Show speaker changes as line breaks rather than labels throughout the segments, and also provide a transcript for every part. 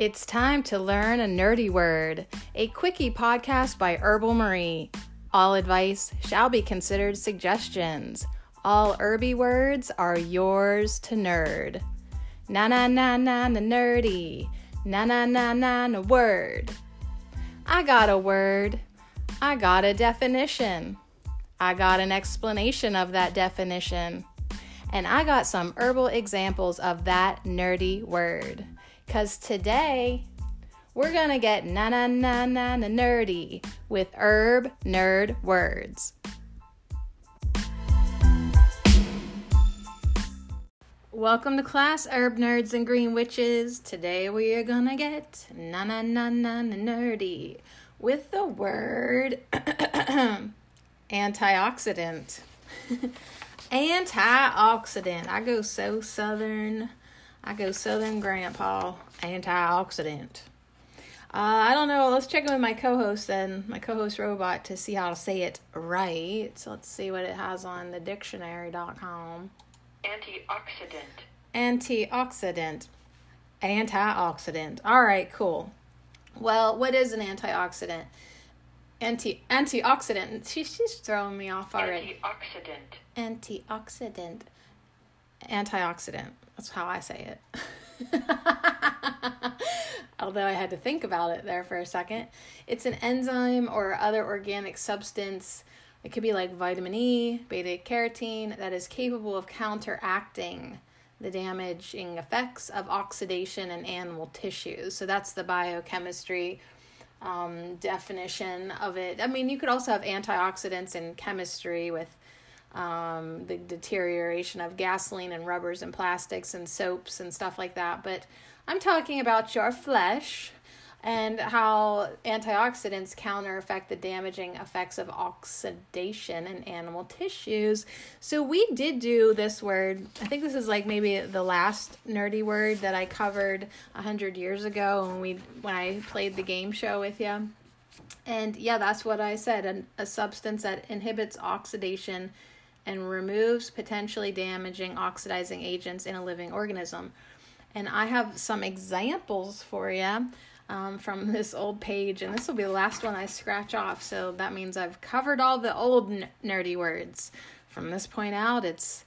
It's time to learn a nerdy word, a quickie podcast by Herbal Marie. All advice shall be considered suggestions. All herby words are yours to nerd. Na na na na na nerdy. Na na na na na word. I got a word. I got a definition. I got an explanation of that definition. And I got some herbal examples of that nerdy word. Because today we're going to get na na na na na nerdy with herb nerd words. Welcome to class, herb nerds and green witches. Today we are gonna get na na na na na nerdy with the word antioxidant. antioxidant. I go so southern. I go southern grandpa. Antioxidant. Uh, I don't know. Let's check in with my co-host then, my co-host robot, to see how to say it right. So let's see what it has on the dictionary.com.
Antioxidant.
Antioxidant. Antioxidant. All right, cool. Well, what is an antioxidant? Anti antioxidant. She, she's throwing me off already.
Antioxidant.
Antioxidant. Antioxidant. That's how I say it. Although I had to think about it there for a second. It's an enzyme or other organic substance. It could be like vitamin E, beta carotene, that is capable of counteracting the damaging effects of oxidation in animal tissues. So that's the biochemistry um, definition of it. I mean, you could also have antioxidants in chemistry with um, the deterioration of gasoline and rubbers and plastics and soaps and stuff like that. But I'm talking about your flesh and how antioxidants counter effect the damaging effects of oxidation in animal tissues. So we did do this word. I think this is like maybe the last nerdy word that I covered a hundred years ago when we when I played the game show with you. And yeah, that's what I said. A, a substance that inhibits oxidation and removes potentially damaging oxidizing agents in a living organism. And I have some examples for you um, from this old page, and this will be the last one I scratch off. So that means I've covered all the old n- nerdy words. From this point out, it's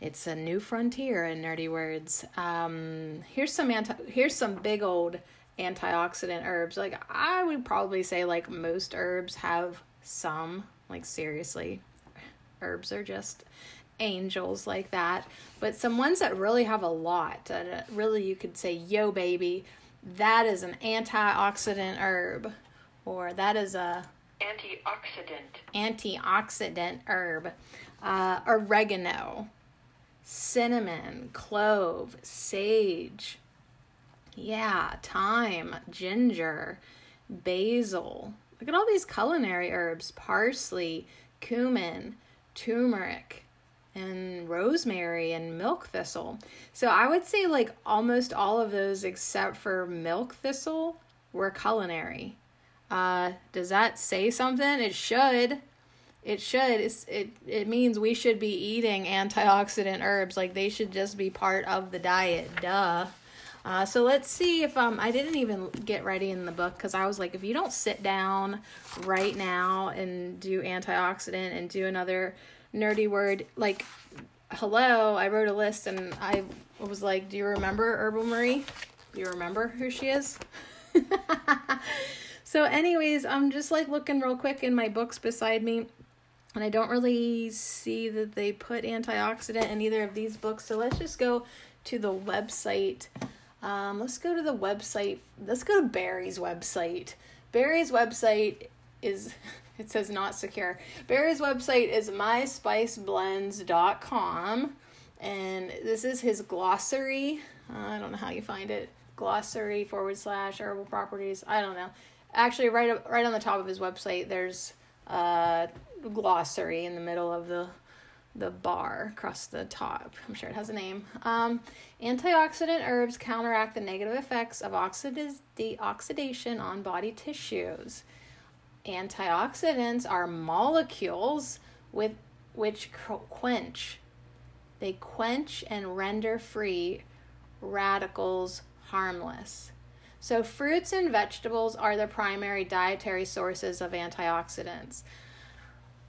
it's a new frontier in nerdy words. Um, here's some anti here's some big old antioxidant herbs. Like I would probably say like most herbs have some. Like seriously, herbs are just angels like that. But some ones that really have a lot that really you could say, yo baby, that is an antioxidant herb, or that is a
Antioxidant.
antioxidant herb. Uh, oregano, cinnamon, clove, sage. Yeah, thyme, ginger, basil. Look at all these culinary herbs parsley, cumin, turmeric, and rosemary and milk thistle. So I would say like almost all of those except for milk thistle were culinary. Uh, does that say something? It should. It should. It's, it it means we should be eating antioxidant herbs. Like they should just be part of the diet. Duh. Uh, so let's see if um I didn't even get ready in the book because I was like, if you don't sit down right now and do antioxidant and do another nerdy word like hello i wrote a list and i was like do you remember herbal marie? Do you remember who she is? So anyways i'm just like looking real quick in my books beside me and i don't really see that they put antioxidant in either of these books so let's just go to the website um, let's go to the website let's go to barry's website barry's website is it says not secure. Barry's website is myspiceblends.com and this is his glossary. Uh, I don't know how you find it. Glossary forward slash herbal properties. I don't know. Actually, right right on the top of his website, there's a glossary in the middle of the the bar across the top. I'm sure it has a name. Um, antioxidant herbs counteract the negative effects of oxidiz- oxidation on body tissues. Antioxidants are molecules with which quench. They quench and render free radicals harmless. So, fruits and vegetables are the primary dietary sources of antioxidants.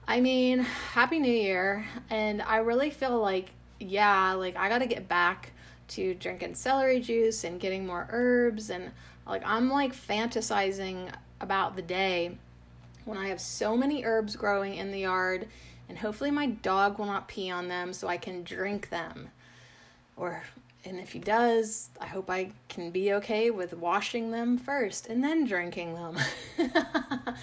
I mean, Happy New Year. And I really feel like, yeah, like I got to get back to drinking celery juice and getting more herbs. And like, I'm like fantasizing about the day when I have so many herbs growing in the yard. And hopefully, my dog will not pee on them so I can drink them. Or and if he does, I hope I can be okay with washing them first and then drinking them.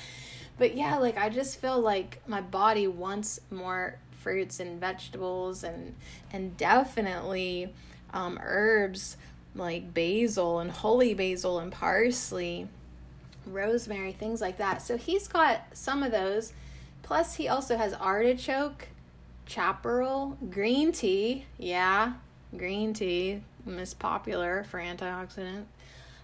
but yeah, like I just feel like my body wants more fruits and vegetables and and definitely um, herbs like basil and holy basil and parsley, rosemary, things like that. So he's got some of those. Plus, he also has artichoke, chaparral, green tea. Yeah, green tea, is popular for antioxidant.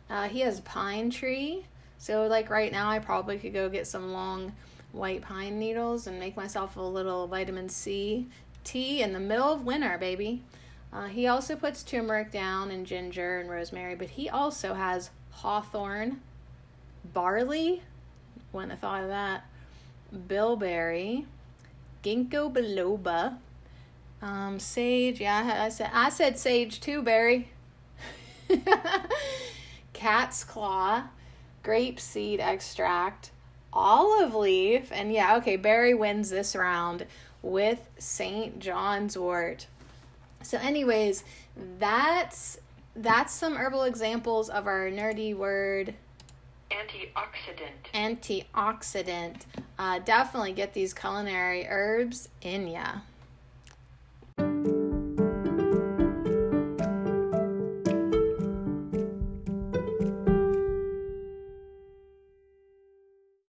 Uh, he has pine tree. So, like right now, I probably could go get some long white pine needles and make myself a little vitamin C tea in the middle of winter, baby. Uh, he also puts turmeric down and ginger and rosemary, but he also has hawthorn, barley, wouldn't have thought of that, bilberry, ginkgo biloba, um, sage, yeah, I said I said sage too, Barry. Cat's claw, grape seed extract, olive leaf, and yeah, okay, Barry wins this round with St. John's wort. So, anyways, that's that's some herbal examples of our nerdy word
antioxidant.
Antioxidant. Uh, definitely get these culinary herbs in ya.